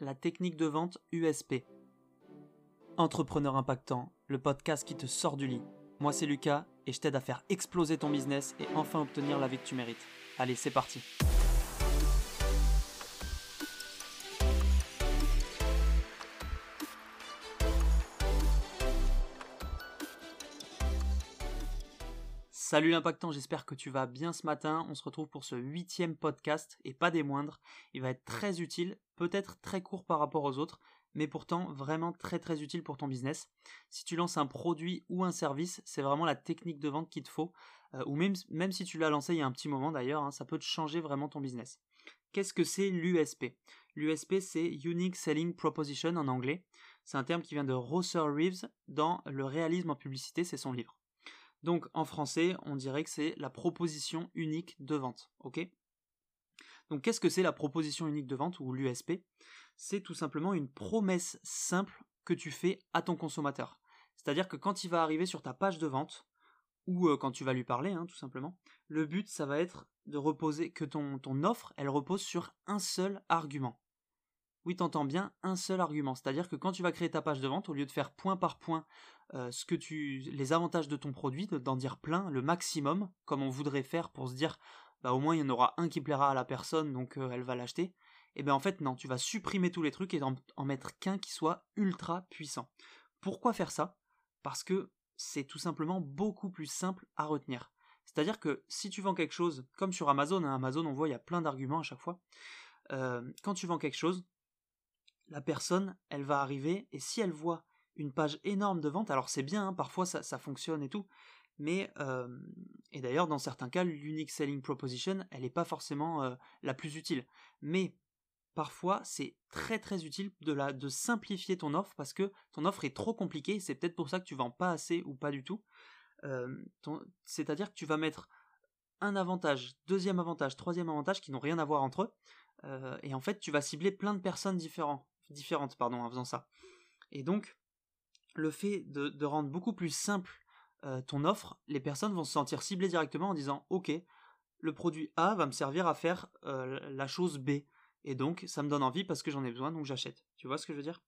la technique de vente USP. Entrepreneur impactant, le podcast qui te sort du lit. Moi c'est Lucas et je t'aide à faire exploser ton business et enfin obtenir la vie que tu mérites. Allez, c'est parti. Salut l'impactant, j'espère que tu vas bien ce matin. On se retrouve pour ce huitième podcast et pas des moindres. Il va être très utile, peut-être très court par rapport aux autres, mais pourtant vraiment très très utile pour ton business. Si tu lances un produit ou un service, c'est vraiment la technique de vente qu'il te faut, euh, ou même, même si tu l'as lancé il y a un petit moment d'ailleurs, hein, ça peut te changer vraiment ton business. Qu'est-ce que c'est l'USP L'USP c'est Unique Selling Proposition en anglais. C'est un terme qui vient de Rosser Reeves dans Le réalisme en publicité, c'est son livre. Donc en français, on dirait que c'est la proposition unique de vente. Ok? Donc qu'est-ce que c'est la proposition unique de vente ou l'USP C'est tout simplement une promesse simple que tu fais à ton consommateur. C'est-à-dire que quand il va arriver sur ta page de vente, ou euh, quand tu vas lui parler, hein, tout simplement, le but, ça va être de reposer, que ton, ton offre, elle repose sur un seul argument oui, t'entends bien un seul argument. C'est-à-dire que quand tu vas créer ta page de vente, au lieu de faire point par point euh, ce que tu, les avantages de ton produit, d'en dire plein, le maximum, comme on voudrait faire pour se dire, bah au moins il y en aura un qui plaira à la personne, donc euh, elle va l'acheter. Et eh bien en fait non, tu vas supprimer tous les trucs et en, mettre qu'un qui soit ultra puissant. Pourquoi faire ça? Parce que c'est tout simplement beaucoup plus simple à retenir. C'est-à-dire que si tu vends quelque chose, comme sur Amazon, hein, Amazon on voit il y a plein d'arguments à chaque fois, euh, quand tu vends quelque chose, la personne, elle va arriver, et si elle voit une page énorme de vente, alors c'est bien, hein, parfois ça, fonctionne et tout, mais, euh, et d'ailleurs dans certains cas, l'unique selling proposition, elle n'est pas forcément euh, la plus utile. Mais parfois c'est très très utile de, la, de simplifier ton offre parce que ton offre est trop compliquée, c'est peut-être pour ça que tu vends pas assez ou pas du tout. Euh, c'est-à-dire que tu vas mettre un avantage, deuxième avantage, troisième avantage qui n'ont rien à voir entre eux, et en fait tu vas cibler plein de personnes différentes différentes pardon, en faisant ça. Et donc, le fait de, rendre beaucoup plus simple euh, ton offre, les personnes vont se sentir ciblées directement en disant Ok, le produit A va me servir à faire euh, la chose B. Et donc, ça me donne envie parce que j'en ai besoin, donc j'achète. Tu vois ce que je veux dire?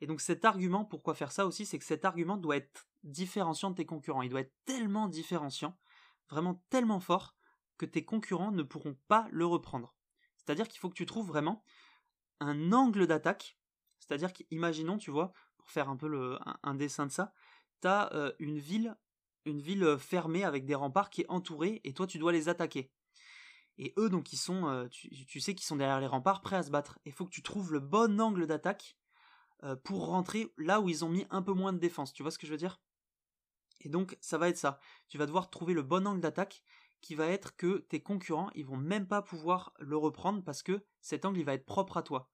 Et donc, cet argument, pourquoi faire ça aussi, c'est que cet argument doit être différenciant de tes concurrents. Il doit être tellement différenciant, vraiment tellement fort, que tes concurrents ne pourront pas le reprendre. C'est-à-dire qu'il faut que tu trouves vraiment un angle d'attaque. C'est-à-dire qu'imaginons, tu vois, pour faire un peu un, dessin de ça, tu as euh, une ville, une ville euh, fermée avec des remparts qui est entourée et toi tu dois les attaquer. Et eux donc ils sont, euh, tu, sais qu'ils sont derrière les remparts prêts à se battre. Il faut que tu trouves le bon angle d'attaque pour rentrer là où ils ont mis un peu moins de défense. Tu vois ce que je veux dire? Et donc ça va être ça. Tu vas devoir trouver le bon angle d'attaque qui va être que tes concurrents, ils vont même pas pouvoir le reprendre parce que cet angle, il va être propre à toi.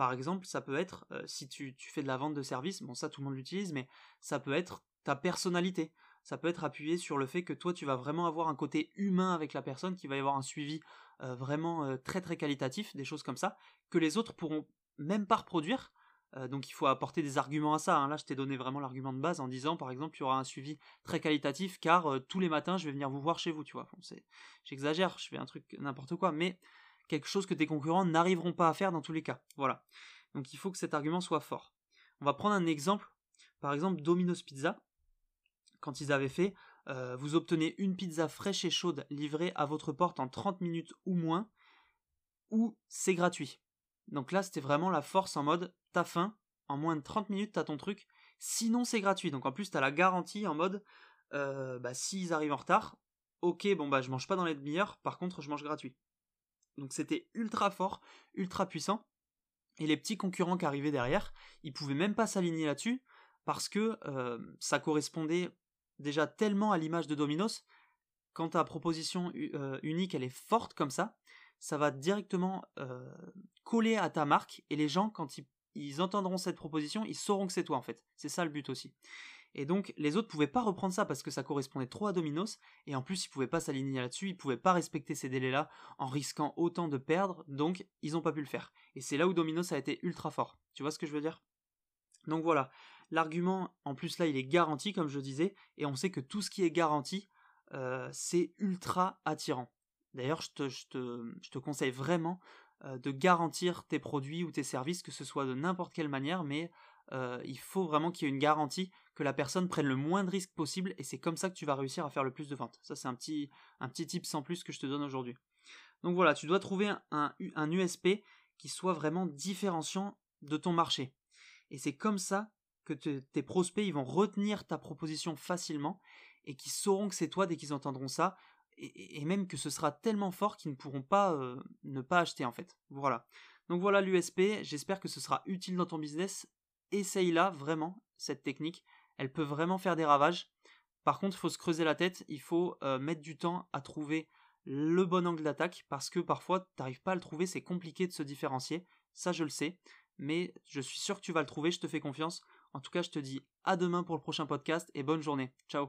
Par exemple, ça peut être, euh, si tu, fais de la vente de services, bon ça tout le monde l'utilise, mais ça peut être ta personnalité. Ça peut être appuyé sur le fait que toi, tu vas vraiment avoir un côté humain avec la personne, qui va y avoir un suivi euh, vraiment euh, très très qualitatif, des choses comme ça, que les autres pourront même pas reproduire, donc il faut apporter des arguments à ça. Hein. Là, je t'ai donné vraiment l'argument de base en disant, par exemple, il y aura un suivi très qualitatif car tous les matins, je vais venir vous voir chez vous, tu vois. j'exagère, je fais un truc n'importe quoi, mais quelque chose que tes concurrents n'arriveront pas à faire dans tous les cas. Voilà. Donc il faut que cet argument soit fort. On va prendre un exemple. Par exemple, Domino's Pizza, quand ils avaient fait, euh, vous obtenez une pizza fraîche et chaude livrée à votre porte en 30 minutes ou moins, ou c'est gratuit. Donc là, c'était vraiment la force en mode, t'as faim, en moins de 30 minutes, t'as ton truc. Sinon, c'est gratuit. Donc en plus, t'as la garantie en mode, euh, bah, s'ils arrivent en retard, ok, bon bah je mange pas dans les demi-heures, par contre, je mange gratuit. Donc c'était ultra fort, ultra puissant. Et les petits concurrents qui arrivaient derrière, ils pouvaient même pas s'aligner là-dessus, parce que euh, ça correspondait déjà tellement à l'image de Domino's, quand ta proposition euh, unique elle est forte comme ça, ça va directement euh, coller à ta marque et les gens quand ils, entendront cette proposition, ils sauront que c'est toi en fait. C'est ça le but aussi. Et donc les autres pouvaient pas reprendre ça parce que ça correspondait trop à Domino's et en plus ils pouvaient pas s'aligner là-dessus, ils pouvaient pas respecter ces délais-là en risquant autant de perdre, donc ils ont pas pu le faire. Et c'est là où Domino's a été ultra fort. Tu vois ce que je veux dire? Donc voilà, l'argument en plus là il est garanti comme je disais et on sait que tout ce qui est garanti euh, c'est ultra attirant. D'ailleurs, je te, conseille vraiment euh, de garantir tes produits ou tes services, que ce soit de n'importe quelle manière, mais euh, il faut vraiment qu'il y ait une garantie que la personne prenne le moins de risques possible et c'est comme ça que tu vas réussir à faire le plus de ventes. Ça c'est un petit, un tip sans plus que je te donne aujourd'hui. Donc voilà, tu dois trouver un, USP qui soit vraiment différenciant de ton marché. Et c'est comme ça que tes prospects ils vont retenir ta proposition facilement et qui sauront que c'est toi dès qu'ils entendront ça et, même que ce sera tellement fort qu'ils ne pourront pas euh, ne pas acheter en fait. Voilà. Donc voilà l'USP, j'espère que ce sera utile dans ton business. Essaye-la vraiment, cette technique. Elle peut vraiment faire des ravages. Par contre, il faut se creuser la tête, il faut euh, mettre du temps à trouver le bon angle d'attaque parce que parfois tu n'arrives pas à le trouver, c'est compliqué de se différencier. Ça, je le sais, mais je suis sûr que tu vas le trouver, je te fais confiance. En tout cas, je te dis à demain pour le prochain podcast et bonne journée. Ciao